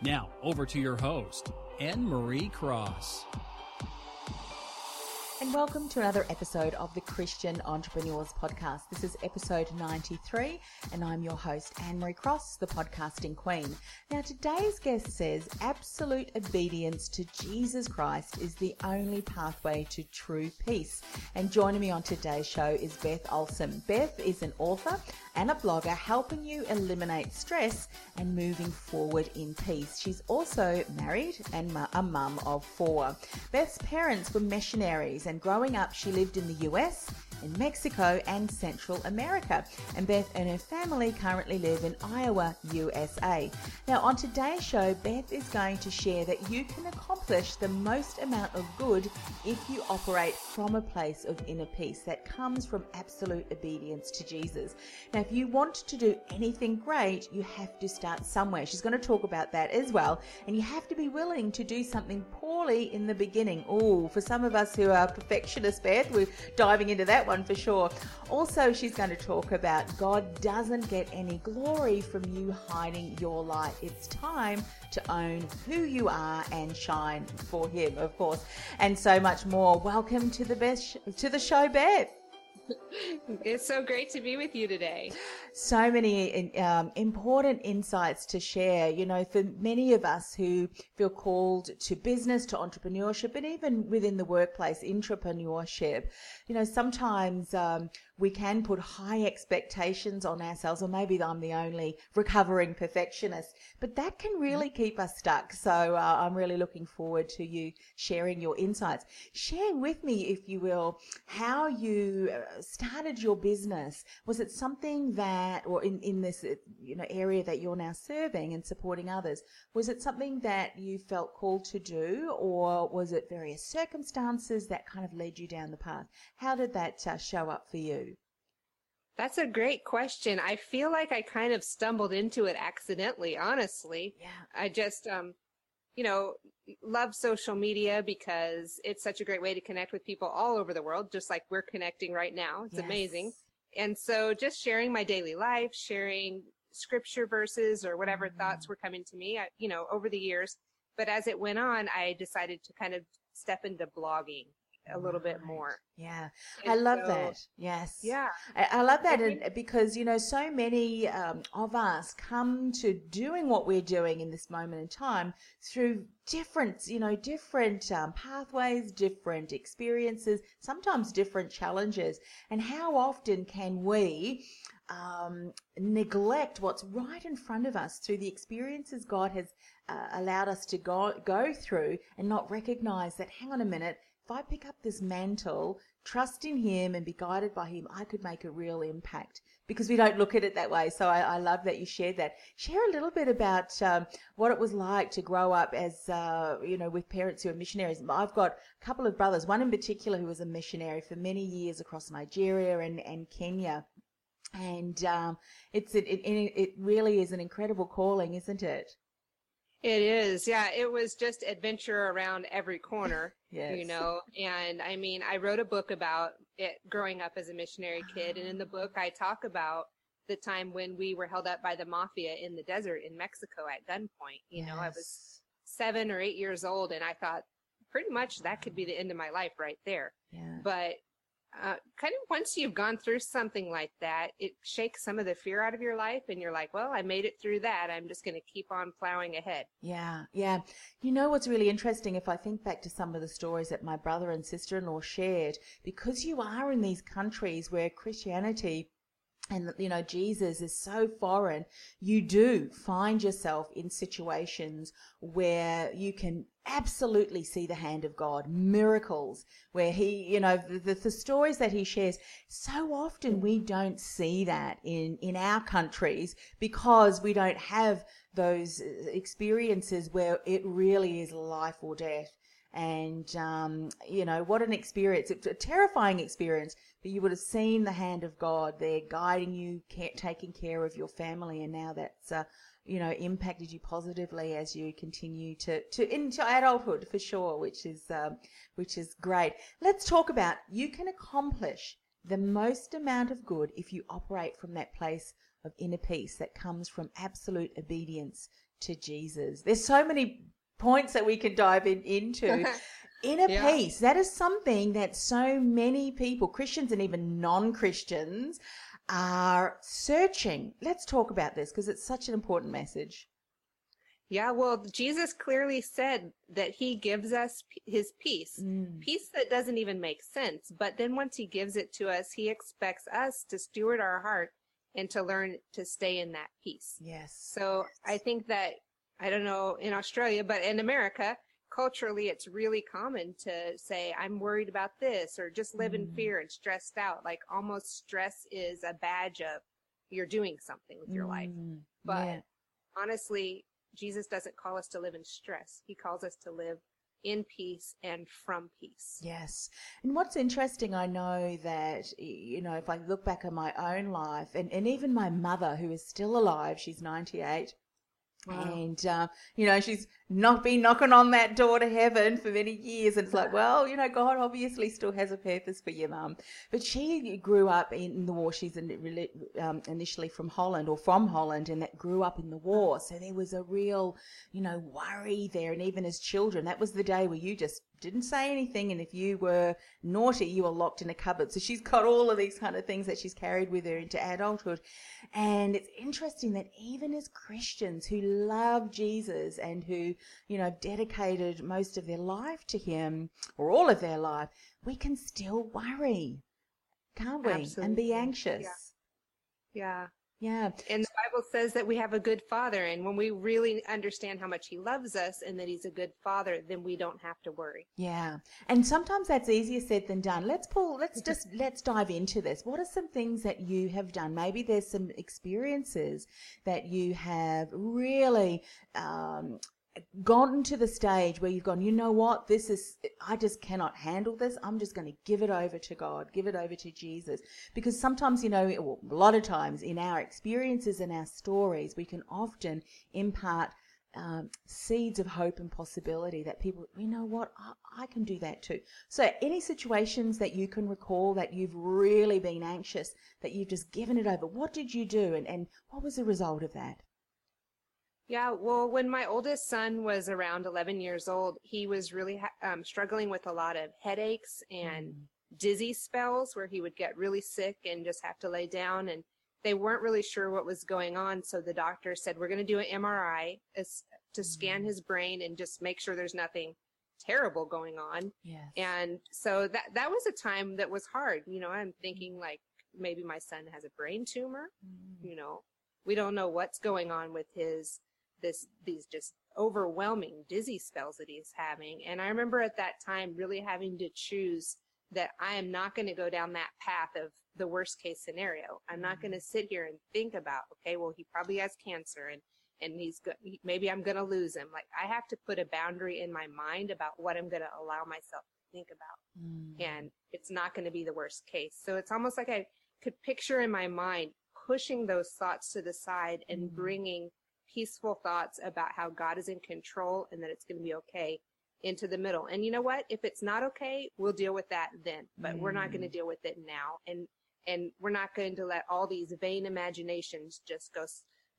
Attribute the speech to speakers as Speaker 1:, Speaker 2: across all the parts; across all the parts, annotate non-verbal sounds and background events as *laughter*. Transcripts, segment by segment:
Speaker 1: Now, over to your host, Anne Marie Cross.
Speaker 2: And welcome to another episode of the Christian Entrepreneurs Podcast. This is episode 93, and I'm your host, Anne Marie Cross, the podcasting queen. Now, today's guest says absolute obedience to Jesus Christ is the only pathway to true peace. And joining me on today's show is Beth Olson. Beth is an author and a blogger helping you eliminate stress and moving forward in peace. She's also married and a mum of four. Beth's parents were missionaries and growing up, she lived in the US, in Mexico, and Central America. And Beth and her family currently live in Iowa, USA. Now, on today's show, Beth is going to share that you can accomplish the most amount of good if you operate from a place of inner peace that comes from absolute obedience to Jesus. Now, if you want to do anything great, you have to start somewhere. She's going to talk about that as well. And you have to be willing to do something poorly in the beginning. Oh, for some of us who are perfectionists, Beth, we're diving into that one for sure. Also, she's going to talk about God doesn't get any glory from you hiding your light. It's time to own who you are and shine for Him, of course, and so much more. Welcome to the best to the show, Beth.
Speaker 3: It's so great to be with you today.
Speaker 2: So many um, important insights to share. You know, for many of us who feel called to business, to entrepreneurship, and even within the workplace, entrepreneurship, you know, sometimes um, we can put high expectations on ourselves, or maybe I'm the only recovering perfectionist, but that can really keep us stuck. So uh, I'm really looking forward to you sharing your insights. Share with me, if you will, how you uh, started your business. Was it something that, or in, in this uh, you know area that you're now serving and supporting others, was it something that you felt called to do, or was it various circumstances that kind of led you down the path? How did that uh, show up for you?
Speaker 3: That's a great question. I feel like I kind of stumbled into it accidentally, honestly.
Speaker 2: Yeah.
Speaker 3: I just, um, you know, love social media because it's such a great way to connect with people all over the world, just like we're connecting right now. It's
Speaker 2: yes.
Speaker 3: amazing. And so just sharing my daily life, sharing scripture verses or whatever mm-hmm. thoughts were coming to me, I, you know, over the years. But as it went on, I decided to kind of step into blogging a little bit more.
Speaker 2: Yeah, and I love so, that. Yes.
Speaker 3: Yeah,
Speaker 2: I, I love that, and because you know, so many um, of us come to doing what we're doing in this moment in time through different, you know, different um, pathways, different experiences, sometimes different challenges. And how often can we? Um, neglect what's right in front of us through the experiences God has uh, allowed us to go go through, and not recognize that. Hang on a minute, if I pick up this mantle, trust in Him and be guided by Him, I could make a real impact because we don't look at it that way. So I, I love that you shared that. Share a little bit about um, what it was like to grow up as, uh, you know, with parents who are missionaries. I've got a couple of brothers, one in particular who was a missionary for many years across Nigeria and, and Kenya. And um, it's it, it, it really is an incredible calling, isn't it?
Speaker 3: It is. Yeah. It was just adventure around every corner, *laughs*
Speaker 2: yes.
Speaker 3: you know. And I mean, I wrote a book about it growing up as a missionary kid. And in the book, I talk about the time when we were held up by the mafia in the desert in Mexico at gunpoint. You
Speaker 2: yes.
Speaker 3: know, I was seven or eight years old and I thought pretty much that could be the end of my life right there.
Speaker 2: Yeah.
Speaker 3: But uh, kind of once you've gone through something like that, it shakes some of the fear out of your life, and you're like, well, I made it through that. I'm just going to keep on plowing ahead.
Speaker 2: Yeah, yeah. You know what's really interesting? If I think back to some of the stories that my brother and sister in law shared, because you are in these countries where Christianity and you know Jesus is so foreign, you do find yourself in situations where you can absolutely see the hand of God, miracles where he, you know, the, the, stories that he shares, so often we don't see that in, in our countries because we don't have those uh, experiences where it really is life or death. And, um, you know, what an experience. It's a terrifying experience, but you would have seen the hand of God there guiding you, care, taking care of your family. And now that's, uh, you know, impacted you positively as you continue to, to into adulthood for sure, which is, um, which is great. Let's talk about you can accomplish the most amount of good if you operate from that place of inner peace that comes from absolute obedience to Jesus. There's so many points that we can dive in, into. *laughs* inner yeah. peace, that is something that so many people, Christians and even non Christians, are searching. Let's talk about this because it's such an important message.
Speaker 3: Yeah, well, Jesus clearly said that he gives us his peace, mm. peace that doesn't even make sense. But then once he gives it to us, he expects us to steward our heart and to learn to stay in that peace.
Speaker 2: Yes.
Speaker 3: So I think that, I don't know in Australia, but in America, culturally it's really common to say i'm worried about this or just live mm. in fear and stressed out like almost stress is a badge of you're doing something with your mm. life but yeah. honestly jesus doesn't call us to live in stress he calls us to live in peace and from peace.
Speaker 2: Yes. And what's interesting, I know that, you know, if I look back at my own life and, and even my mother, who is still alive, she's 98, Wow. And, uh, you know, she's not been knocking on that door to heaven for many years. And it's like, well, you know, God obviously still has a purpose for your mum. But she grew up in the war. She's um, initially from Holland or from Holland and that grew up in the war. So there was a real, you know, worry there. And even as children, that was the day where you just didn't say anything. And if you were naughty, you were locked in a cupboard. So she's got all of these kind of things that she's carried with her into adulthood. And it's interesting that even as Christians who love Jesus and who, you know, dedicated most of their life to him or all of their life, we can still worry, can't we? Absolutely. And be anxious.
Speaker 3: Yeah. yeah.
Speaker 2: Yeah.
Speaker 3: And the Bible says that we have a good father. And when we really understand how much he loves us and that he's a good father, then we don't have to worry.
Speaker 2: Yeah. And sometimes that's easier said than done. Let's pull, let's just, let's dive into this. What are some things that you have done? Maybe there's some experiences that you have really, um, gotten to the stage where you've gone, you know what, this is, I just cannot handle this. I'm just going to give it over to God, give it over to Jesus. Because sometimes, you know, a lot of times in our experiences and our stories, we can often impart um, seeds of hope and possibility that people, you know what, I, I, can do that too. So, any situations that you can recall that you've really been anxious, that you've just given it over, what did you do and, and what was the result of that?
Speaker 3: Yeah, well, when my oldest son was around 11 years old, he was really um, struggling with a lot of headaches and mm. dizzy spells where he would get really sick and just have to lay down. And they weren't really sure what was going on. So the doctor said, We're going to do an MRI to scan mm. his brain and just make sure there's nothing terrible going on.
Speaker 2: Yes.
Speaker 3: And so that, that was a time that was hard. You know, I'm thinking like maybe my son has a brain tumor. Mm. You know, we don't know what's going on with his this these just overwhelming dizzy spells that he's having. And I remember at that time really having to choose that I am not going to go down that path of the worst case scenario. I'm not going to sit here and think about, okay, well, he probably has cancer and, and he's good. Maybe I'm going to lose him. Like I have to put a boundary in my mind about what I'm going to allow myself to think about. Mm. And it's not going to be the worst case. So it's almost like I could picture in my mind pushing those thoughts to the side and mm. bringing peaceful thoughts about how God is in control and that it's going to be okay into the middle. And you know what? If it's not okay, we'll deal with that then, but mm. we're not going to mm. deal with it now. And, and we're not going to let all these vain imaginations just go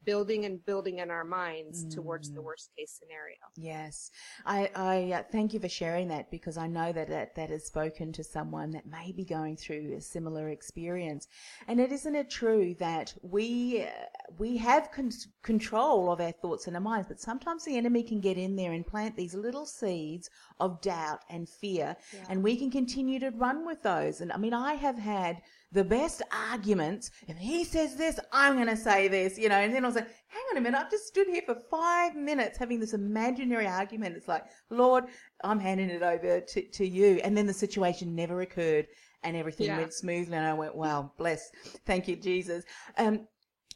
Speaker 3: building and building in our minds mm. towards the
Speaker 2: Mm.
Speaker 3: worst case scenario.
Speaker 2: Yes, I, I uh, thank you for sharing that because I know that, that that has spoken to someone that may be going through a similar experience. And it isn't it true that we uh, we have con- control of our thoughts and our minds, but sometimes the enemy can get in there and plant these little seeds of doubt and fear,
Speaker 3: Yeah.
Speaker 2: and we can continue to run with those. And I mean, I have had the best arguments. If he says this, I'm going to say this, you know. And then I was like, hang on a minute, I've just stood here for five minutes having this imaginary argument. It's like, Lord, I'm handing it over to, to you. And then the situation never occurred and everything
Speaker 3: Yeah.
Speaker 2: went smoothly. And I went, wow, bless. Thank you, Jesus. Um,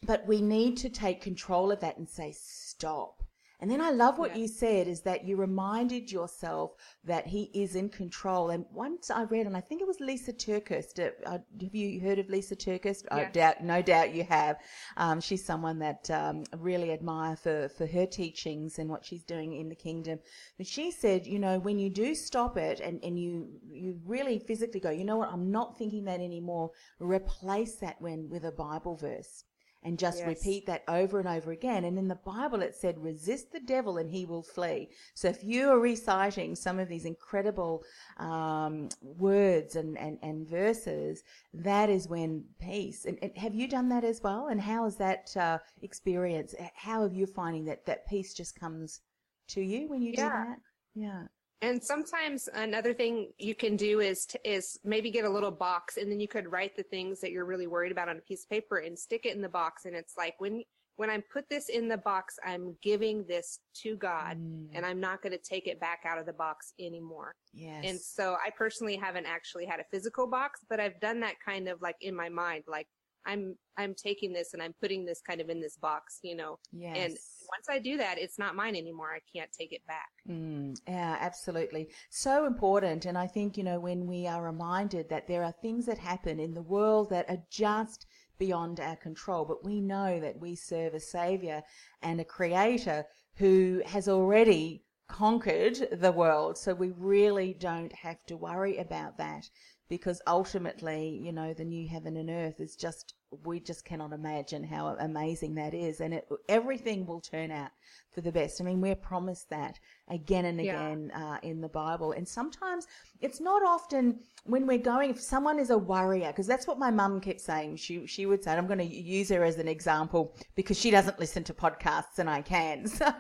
Speaker 2: but we need to take control of that and say, stop. And then I love what
Speaker 3: Yeah.
Speaker 2: you said is that you reminded yourself that he is in control. And once I read, and I think it was Lysa TerKeurst. Uh, uh, have you heard of Lysa TerKeurst? I doubt, no doubt you have. Um, she's someone that um, I really admire for, for her teachings and what she's doing in the kingdom. But she said, you know, when you do stop it and, and you you really physically go, you know what, I'm not thinking that anymore. Replace that when with a Bible verse and just
Speaker 3: Yes.
Speaker 2: repeat that over and over again. And in the Bible, it said, resist the devil and he will flee. So if you are reciting some of these incredible um, words and, and, and verses, that is when peace. And, and have you done that as well? And how is that uh, experience? How are you finding that that peace just comes to you when you do that? Yeah.
Speaker 3: And sometimes another thing you can do is to, is maybe get a little box and then you could write the things that you're really worried about on a piece of paper and stick it in the box and it's like when when I put this in the box I'm giving this to God
Speaker 2: Mm,
Speaker 3: and I'm not going to take it back out of the box anymore.
Speaker 2: yes.
Speaker 3: And so I personally haven't actually had a physical box, but I've done that kind of like in my mind like I'm I'm taking this and I'm putting this kind of in this box, you know.
Speaker 2: yes.
Speaker 3: Once I do that, it's not mine anymore. I can't take it back.
Speaker 2: Mm, yeah, absolutely. So important. And I think, you know, when we are reminded that there are things that happen in the world that are just beyond our control, but we know that we serve a savior and a creator who has already conquered the world. So we really don't have to worry about that because ultimately, you know, the new heaven and earth is just, we just cannot imagine how amazing that is. And it, everything will turn out for the best. I mean, we're promised that again and
Speaker 3: Yeah.
Speaker 2: again uh, in the Bible. And sometimes it's not often when we're going, if someone is a worrier, because that's what my mum kept saying. She, she would say, and I'm going to use her as an example because she doesn't listen to podcasts and I can. *laughs* So,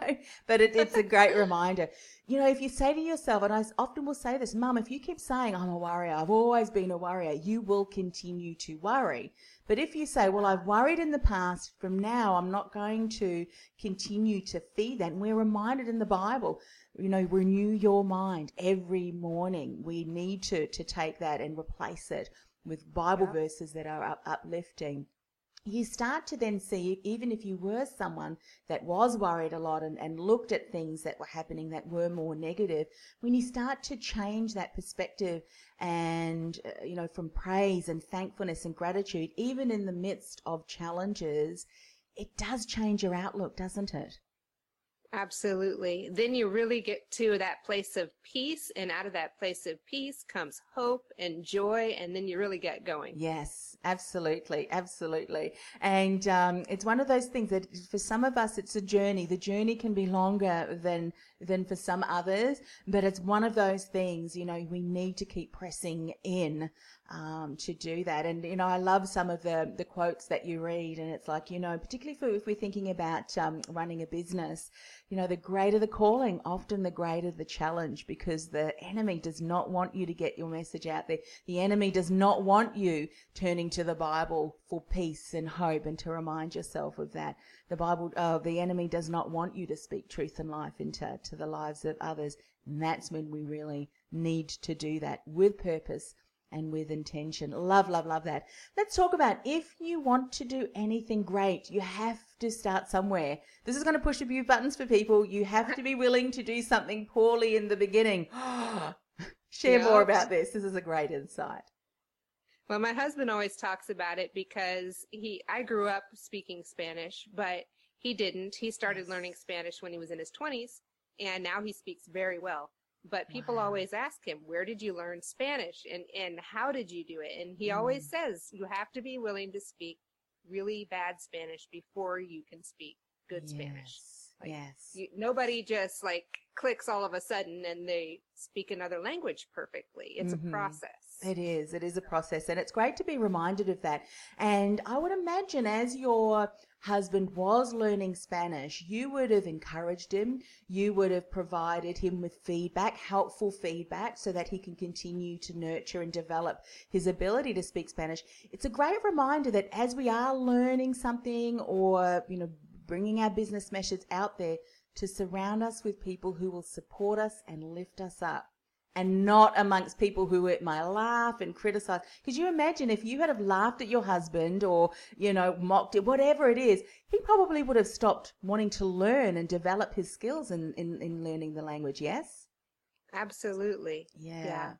Speaker 2: but it, it's a great reminder. You know, if you say to yourself, and I often will say this, Mum, if you keep saying, I'm a worrier, I've always been a worrier, you will continue to worry. But if you say, well, I've worried in the past, from now I'm not going to continue to feed that. And we're reminded in the Bible, you know, renew your mind every morning. We need to, to take that and replace it with Bible
Speaker 3: Yeah.
Speaker 2: verses that are up, uplifting you start to then see, even if you were someone that was worried a lot and, and looked at things that were happening that were more negative, when you start to change that perspective and, uh, you know, from praise and thankfulness and gratitude, even in the midst of challenges, it does change your outlook, doesn't it?
Speaker 3: Absolutely. Then you really get to that place of peace, and out of that place of peace comes hope and joy, and then you really get going.
Speaker 2: Yes, absolutely, absolutely. And um, it's one of those things that for some of us, it's a journey. The journey can be longer than than for some others, but it's one of those things. You know, we need to keep pressing in um, to do that. And you know, I love some of the the quotes that you read, and it's like you know, particularly for if we're thinking about um, running a business, you know, the greater the calling, often the greater the challenge, because the enemy does not want you to get your message out there. The enemy does not want you turning to the Bible for peace and hope, and to remind yourself of that. The Bible, uh, the enemy does not want you to speak truth and life into to the lives of others. And that's when we really need to do that with purpose and with intention. Love, love, love that. Let's talk about if you want to do anything great, you have to start somewhere. This is going to push a few buttons for people. You have to be willing to do something poorly in the beginning. *gasps* Share more about this. This is a great insight.
Speaker 3: Well, my husband always talks about it because he, I grew up speaking Spanish, but he didn't. He started learning Spanish when he was in his 20s, and now he speaks very well. But people
Speaker 2: Wow.
Speaker 3: always ask him, where did you learn Spanish and, and how did you do it? And he always says, you have to be willing to speak really bad Spanish before you can speak good Spanish.
Speaker 2: Yes.
Speaker 3: Like,
Speaker 2: yes.
Speaker 3: You, nobody just like clicks all of a sudden and they speak another language perfectly. It's
Speaker 2: Mhm.
Speaker 3: a process.
Speaker 2: It is. It is a process. And it's great to be reminded of that. And I would imagine as your husband was learning Spanish, you would have encouraged him. You would have provided him with feedback, helpful feedback, so that he can continue to nurture and develop his ability to speak Spanish. It's a great reminder that as we are learning something or, you know, bringing our business message out there, to surround us with people who will support us and lift us up and not amongst people who might laugh and criticize. Because you imagine if you had have laughed at your husband or, you know, mocked it, whatever it is, he probably would have stopped wanting to learn and develop his skills in, in, in learning the language, yes?
Speaker 3: Absolutely.
Speaker 2: Yeah.
Speaker 3: Yeah.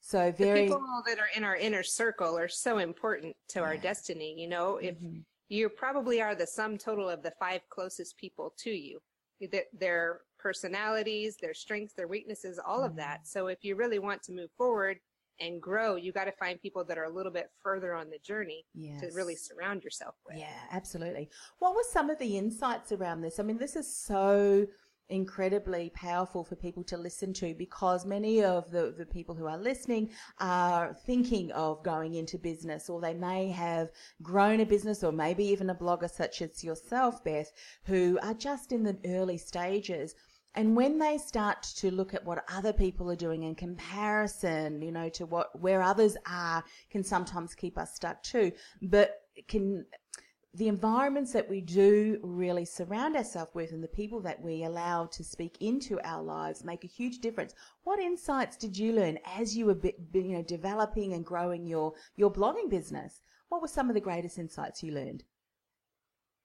Speaker 2: So
Speaker 3: The people that are in our inner circle are so important to our destiny. You know, if
Speaker 2: Mhm.
Speaker 3: you probably are the sum total of the five closest people to you, Th- their personalities, their strengths, their weaknesses, all of
Speaker 2: Mm.
Speaker 3: that. So if you really want to move forward and grow, you got to find people that are a little bit further on the journey
Speaker 2: yes.
Speaker 3: to really surround yourself with.
Speaker 2: Yeah, absolutely. What were some of the insights around this? I mean, this is so incredibly powerful for people to listen to because many of the, the people who are listening are thinking of going into business or they may have grown a business or maybe even a blogger such as yourself, Beth, who are just in the early stages. And when they start to look at what other people are doing in comparison, you know, to what where others are, can sometimes keep us stuck too. But can the environments that we do really surround ourselves with and the people that we allow to speak into our lives make a huge difference. What insights did you learn as you were, you know, developing and growing your your blogging business? What were some of the greatest insights you learned?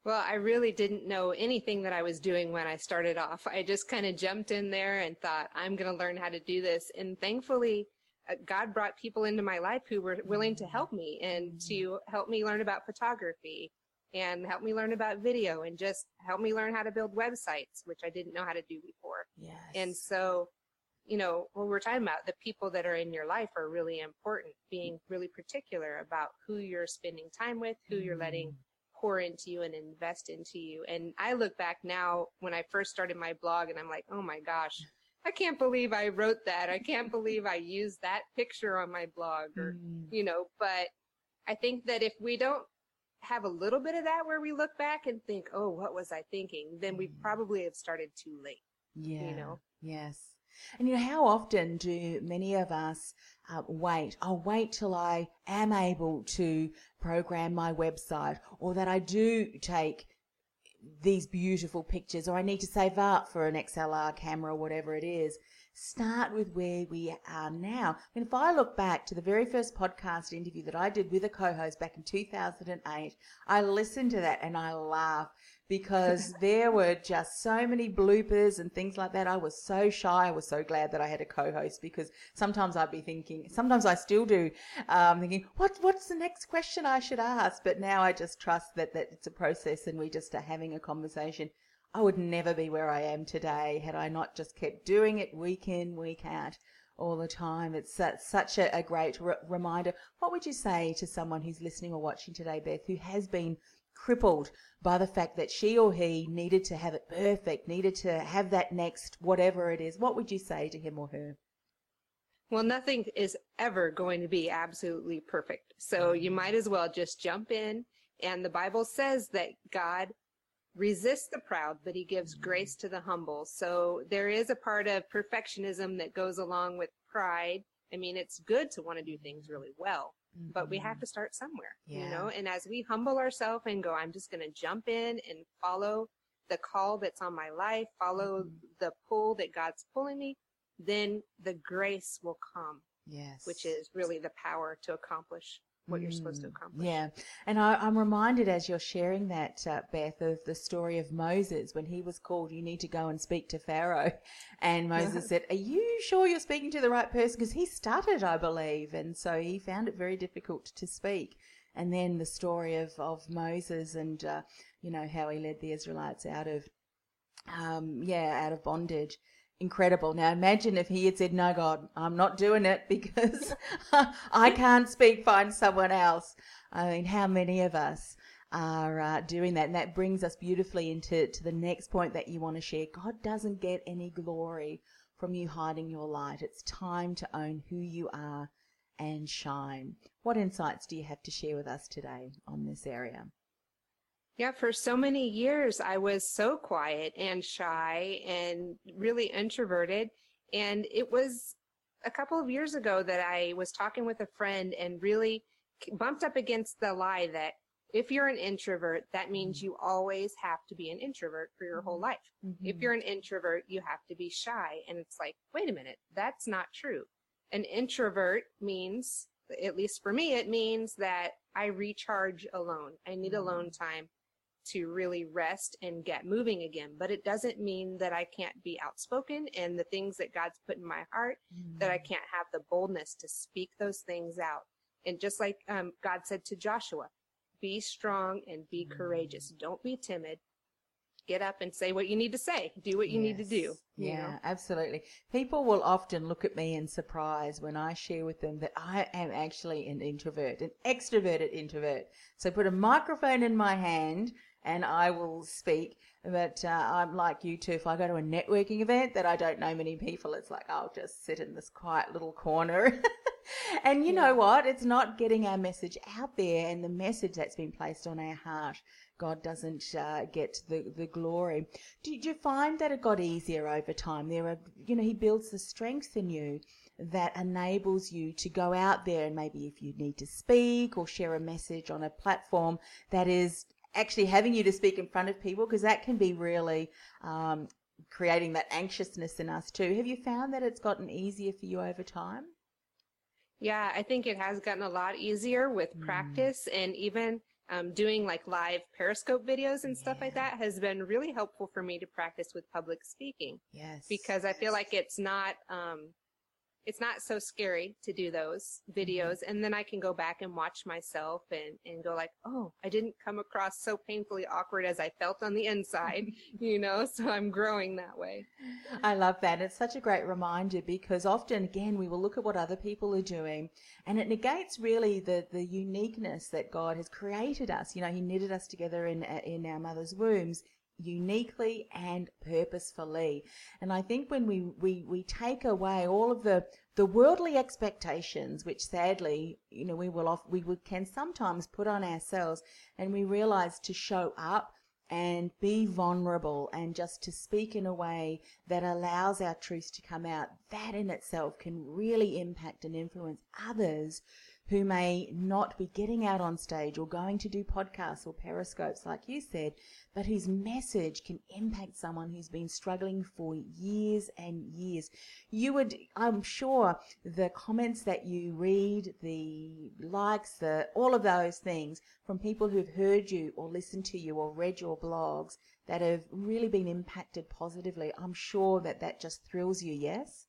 Speaker 3: Well, I really didn't know anything that I was doing when I started off. I just kind of jumped in there and thought, I'm going to learn how to do this. And thankfully, uh, God brought people into my life who were willing to help me and mm-hmm. to help me learn about photography and help me learn about video and just help me learn how to build websites, which I didn't know how to do before.
Speaker 2: Yes.
Speaker 3: And so, you know, when we're talking about the people that are in your life are really important, being mm-hmm. really particular about who you're spending time with, who you're letting mm-hmm. Pour into you and invest into you. And I look back now when I first started my blog and I'm like, oh my gosh, I can't believe I wrote that. I can't believe I used that picture on my blog or,
Speaker 2: Mm.
Speaker 3: you know, but I think that if we don't have a little bit of that where we look back and think, oh, what was I thinking? Then we
Speaker 2: Mm.
Speaker 3: probably have started too late.
Speaker 2: Yeah.
Speaker 3: know?
Speaker 2: Yes. And you know, how often do many of us uh, wait? I'll wait till I am able to program my website or that I do take these beautiful pictures or I need to save up for an DSLR camera or whatever it is. Start with where we are now. If I look back to the very first podcast interview that I did with a co-host back in 2008, I listened to that and I laughed because there were just so many bloopers and things like that. I was so shy. I was so glad that I had a co-host because sometimes I'd be thinking, sometimes I still do, um, thinking, what, what's the next question I should ask? But now I just trust that, that it's a process and we just are having a conversation. I would never be where I am today had I not just kept doing it week in, week out all the time. It's su- such a, a great re- reminder. What would you say to someone who's listening or watching today, Beth, who has been crippled by the fact that she or he needed to have it perfect, needed to have that next whatever it is? What would you say to him or her?
Speaker 3: Well, nothing is ever going to be absolutely perfect. So you mm-hmm. might as well just jump in. And the Bible says that God resists the proud, but he gives mm-hmm. grace to the humble. So there is a part of perfectionism that goes along with pride. I mean, it's good to want to do things really well, but we have mm-hmm. to start somewhere, you know? And as we humble ourselves and go, I'm just going to jump in and follow the call that's on my life, follow mm-hmm. the pull that God's pulling me, then the grace will come,
Speaker 2: Yes.
Speaker 3: which is really the power to accomplish what you're supposed to
Speaker 2: Mm,
Speaker 3: accomplish.
Speaker 2: Yeah. And I, I'm reminded as you're sharing that, uh, Beth, of the story of Moses when he was called, you need to go and speak to Pharaoh. And *laughs* Moses said, Are you sure you're speaking to the right person? Because he stuttered, I believe. And so he found it very difficult to speak. And then the story of, of Moses and, uh, you know, how he led the Israelites out of, um, yeah, out of bondage incredible. Now imagine if he had said, "No, God, I'm not doing it *laughs* because *laughs* I can't speak. Find someone else." I mean, how many of us are uh, doing that. And that brings us beautifully into to the next point that you want to share. God doesn't get any glory from you hiding your light. It's time to own who you are and shine. What insights do you have to share with us today on this area?
Speaker 3: Yeah, for so many years, I was so quiet and shy and really introverted. And it was a couple of years ago that I was talking with a friend and really bumped up against the lie that if you're an introvert, that means mm-hmm. you always have to be an introvert for your whole mm-hmm. life. Mm-hmm. If you're an introvert, you have to be shy. And it's like, wait a minute, that's not true. An introvert means, at least for me, it means that I recharge alone. I need mm-hmm. alone time to really rest and get moving again. But it doesn't mean that I can't be outspoken and the things that God's put in my heart, mm-hmm. that I mm. can't have the boldness to speak those things out. And just like um, God said to Joshua, be strong and be mm-hmm. courageous. Don't be timid. Get up and say what you need to say. Do what you yes. need to do.
Speaker 2: yeah, know? absolutely. People will often look at me in surprise when I share with them that I am actually an introvert, an extroverted introvert. So put a microphone in my hand and I will speak. But uh, I'm like you too. If I go to a networking event that I don't know many people, it's like I'll just sit in this quiet little corner. *laughs* and you yeah. know what? It's not getting our message out there, and the message that's been placed on our heart. God doesn't uh, get the, the glory. Did you find that it got easier over time? There are, you know, He builds the strength in you that enables you to go out there and maybe if you need to speak or share a message on a platform that is actually having you to speak in front of people because that can be really um, creating that anxiousness in us too. Have you found that it's gotten easier for you over time?
Speaker 3: Yeah, I think it has gotten a lot easier with mm. practice and even um, doing like live Periscope videos and stuff yeah. like that has been really helpful for me to practice with public speaking.
Speaker 2: Yes.
Speaker 3: Because I feel like it's not, um, it's not so scary to do those videos. Mm-hmm. and then i can go back and watch myself and, and go like oh i didn't come across so painfully awkward as i felt on the inside *laughs* you know? So i'm growing that way.
Speaker 2: I love that. It's such a great reminder because often again we will look at what other people are doing and it negates really the the uniqueness that god has created us. You know he knitted us together in in our mother's wombs uniquely and purposefully. And I think when we, we, we take away all of the, the worldly expectations, which sadly, you know, we will off, we can sometimes put on ourselves and we realize to show up and be vulnerable and just to speak in a way that allows our truth to come out, that in itself can really impact and influence others who may not be getting out on stage or going to do podcasts or periscopes, like you said, but whose message can impact someone who's been struggling for years and years. You would, I'm sure, the comments that you read, the likes, the all of those things from people who've heard you or listened to you or read your blogs that have really been impacted positively. I'm sure that that just thrills you. Yes.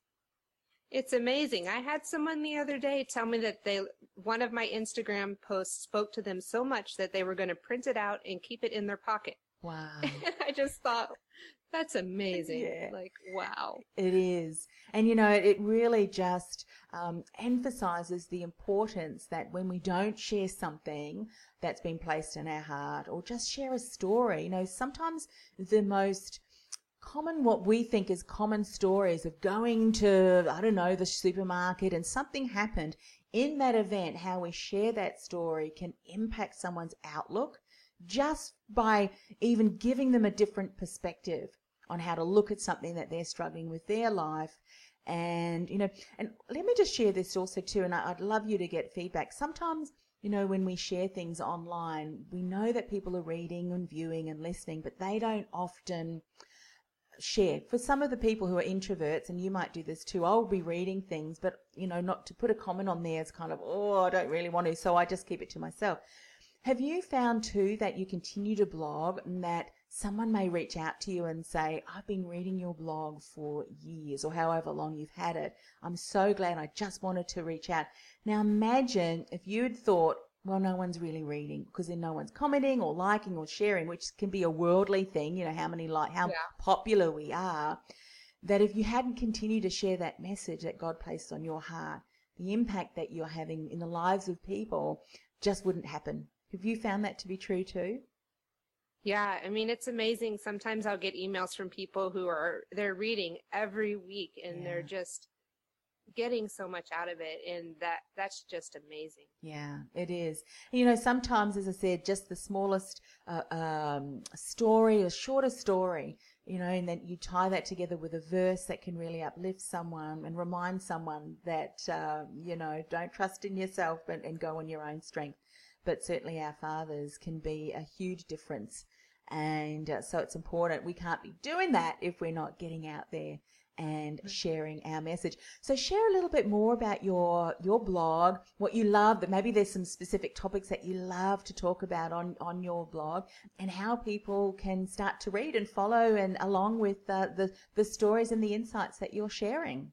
Speaker 3: It's amazing. I had someone the other day tell me that they one of my Instagram posts spoke to them so much that they were going to print it out and keep it in their pocket.
Speaker 2: Wow. *laughs*
Speaker 3: I just thought that's amazing. Yeah. Like, wow.
Speaker 2: It is. And you know, it really just um, emphasizes the importance that when we don't share something that's been placed in our heart or just share a story, you know, sometimes the most common what we think is common stories of going to i don't know the supermarket and something happened in that event how we share that story can impact someone's outlook just by even giving them a different perspective on how to look at something that they're struggling with their life. And you know and let me just share this also too and i'd love you to get feedback. Sometimes you know when we share things online we know that people are reading and viewing and listening but they don't often share. For some of the people who are introverts, and you might do this too, I'll be reading things, but you know, not to put a comment on there is kind of, oh, I don't really want to, so I just keep it to myself. Have you found too that you continue to blog and that someone may reach out to you and say, I've been reading your blog for years or however long you've had it. I'm so glad I just wanted to reach out. Now imagine if you'd thought, well, no one's really reading because then no one's commenting or liking or sharing, which can be a worldly thing, you know, how many like, how yeah. popular we are. That if you hadn't continued to share that message that God placed on your heart, the impact that you're having in the lives of people just wouldn't happen. Have you found that to be true too?
Speaker 3: Yeah, I mean it's amazing. Sometimes I'll get emails from people who are they're reading every week and yeah. they're just getting so much out of it and that that's just amazing.
Speaker 2: Yeah it is. You know sometimes as i said just the smallest uh, um, story a shorter story you know and then you tie that together with a verse that can really uplift someone and remind someone that uh, you know don't trust in yourself and, and go on your own strength. But certainly our fathers can be a huge difference. And uh, so it's important we can't be doing that if we're not getting out there and sharing our message. So share a little bit more about your your blog, what you love, that maybe there's some specific topics that you love to talk about on on your blog and how people can start to read and follow and along with uh, the the stories and the insights that you're sharing.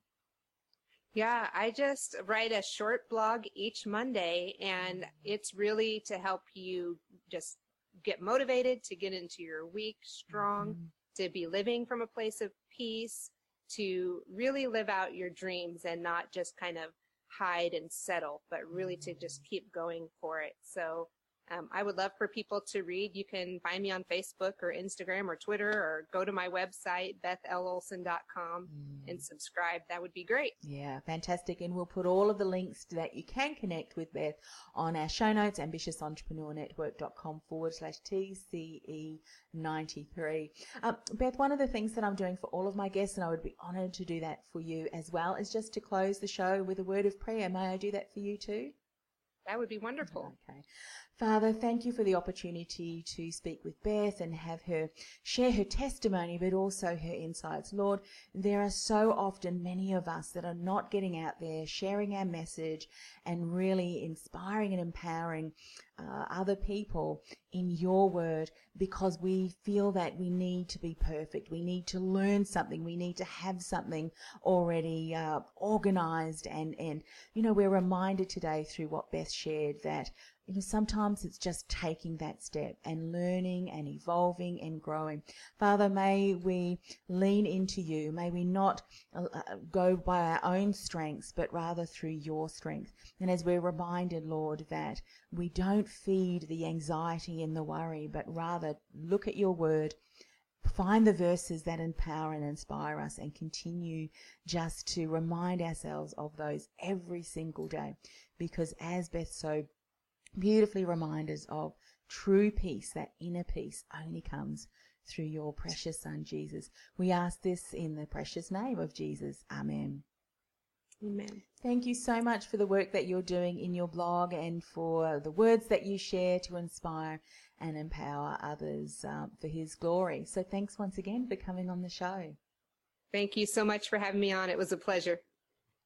Speaker 3: Yeah, I just write a short blog each Monday and it's really to help you just get motivated to get into your week strong, mm-hmm. to be living from a place of peace, to really live out your dreams and not just kind of hide and settle, but really to just keep going for it. So um, I would love for people to read. You can find me on Facebook or Instagram or Twitter or go to my website, bethelolson.com mm. and subscribe. That would be great.
Speaker 2: Yeah, fantastic. And we'll put all of the links that you can connect with Beth on our show notes, ambitiousentrepreneurnetwork.com forward slash TCE 93. Um, Beth, one of the things that I'm doing for all of my guests, and I would be honored to do that for you as well, is just to close the show with a word of prayer. May I do that for you too?
Speaker 3: That would be wonderful.
Speaker 2: Okay. Father, thank you for the opportunity to speak with Beth and have her share her testimony, but also her insights. Lord, there are so often many of us that are not getting out there, sharing our message and really inspiring and empowering uh, other people in your word because we feel that we need to be perfect. We need to learn something. We need to have something already uh, organized. And, and, you know, we're reminded today through what Beth shared that you know, sometimes it's just taking that step and learning and evolving and growing. Father, may we lean into you. May we not uh, uh, go by our own strengths, but rather through your strength. And as we're reminded, Lord, that we don't feed the anxiety and the worry, but rather look at your word, find the verses that empower and inspire us and continue just to remind ourselves of those every single day. Because as Beth so beautifully remind us of true peace, that inner peace only comes through your precious Son, Jesus. We ask this in the precious name of Jesus. Amen.
Speaker 3: Amen.
Speaker 2: Thank you so much for the work that you're doing in your blog and for the words that you share to inspire and empower others uh, for His glory. So thanks once again for coming on the show.
Speaker 3: Thank you so much for having me on. It was a pleasure.